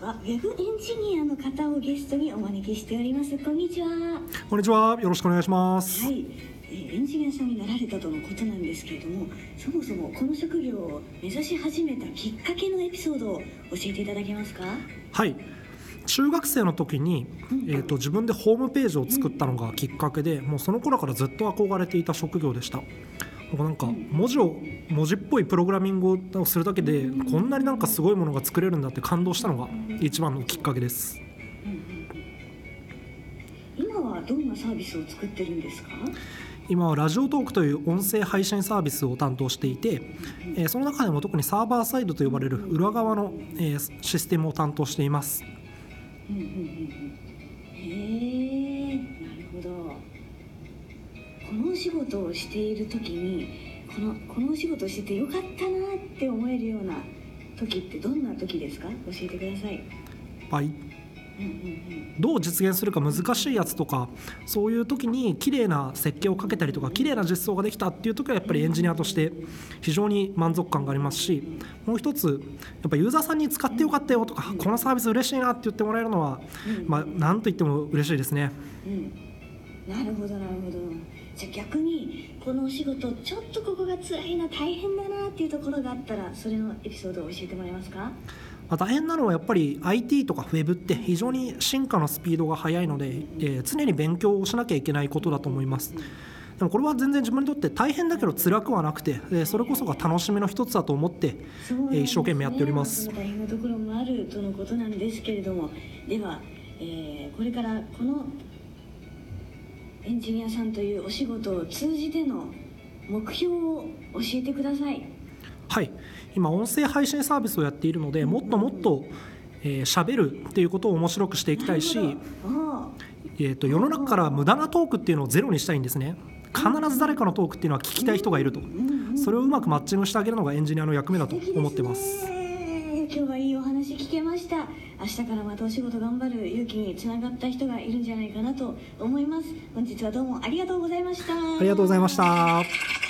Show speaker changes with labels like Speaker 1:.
Speaker 1: はウェブエンジニアの方をゲストにお招きしておりますこんにちはは
Speaker 2: こんにちは。よろしくお願いします。
Speaker 1: いえーエンジニアさんになられたとのことなんですけれどもそもそもこの職業を目指し始めたきっかけのエピソードを教えていただけますか？
Speaker 2: はい。中学生の時に、えー、と自分でホームページを作ったのがきっかけでもうその頃からずっと憧れていた職業でしたなんか文字を文字っぽいプログラミングをするだけでこんなになんかすごいものが作れるんだって感動したのが一番のきっかけです。
Speaker 1: 今はどんなサービスを作ってるんですか？
Speaker 2: 今はラジオトークという音声配信サービスを担当していて、えーその中でも特にサーバーサイドと呼ばれる裏側の、えーシステムを担当しています。
Speaker 1: うんうんうんうん。へえ仕事をしている時にこのこのお仕事をしててよかったなって思えるような時ってどんな時ですか？教えてください。
Speaker 2: はい
Speaker 1: うんうん。
Speaker 2: どう実現するか難しいやつとかそういう時に綺麗な設計をかけたりとか綺麗な実装ができたっていう時はやっぱりエンジニアとして非常に満足感がありますしもう一つやっぱユーザーさんに使ってよかったよとかこのサービス嬉しいなって言ってもらえるのは、まあ、なんと言っても嬉しいですね。
Speaker 1: うんなるほどなるほど。じゃあ逆にこのお仕事ちょっとここが辛いな大変だなっていうところがあったらそれのエピソードを教えてもらえますか？
Speaker 2: まあ、大変なのはやっぱり IT とか Web って非常に進化のスピードが速いので、えー常に勉強をしなきゃいけないことだと思います。でもこれは全然自分にとって大変だけど辛くはなくて、えーそれこそが楽しみの一つだと思って、えー一生懸命やっております。
Speaker 1: その大変なところもあるとのことなんですけれども。では、えーこれからこのエンジニアさんというお仕事を通じての目標を教えてください。
Speaker 2: はい、今音声配信サービスをやっているのでもっともっとえー喋るっていうことを面白くしていきたいし、えー、と世の中から無駄なトークっていうのをゼロにしたいんですね。必ず誰かのトークっていうのは聞きたい人がいると。それをうまくマッチングしてあげるのがエンジニアの役目だと思ってます
Speaker 1: ね今日はいいお話聞けました。明日からまたお仕事頑張る。勇気につながった人がいるんじゃないかなと思います。本日はどうもありがとうございました。
Speaker 2: ありがとうございました。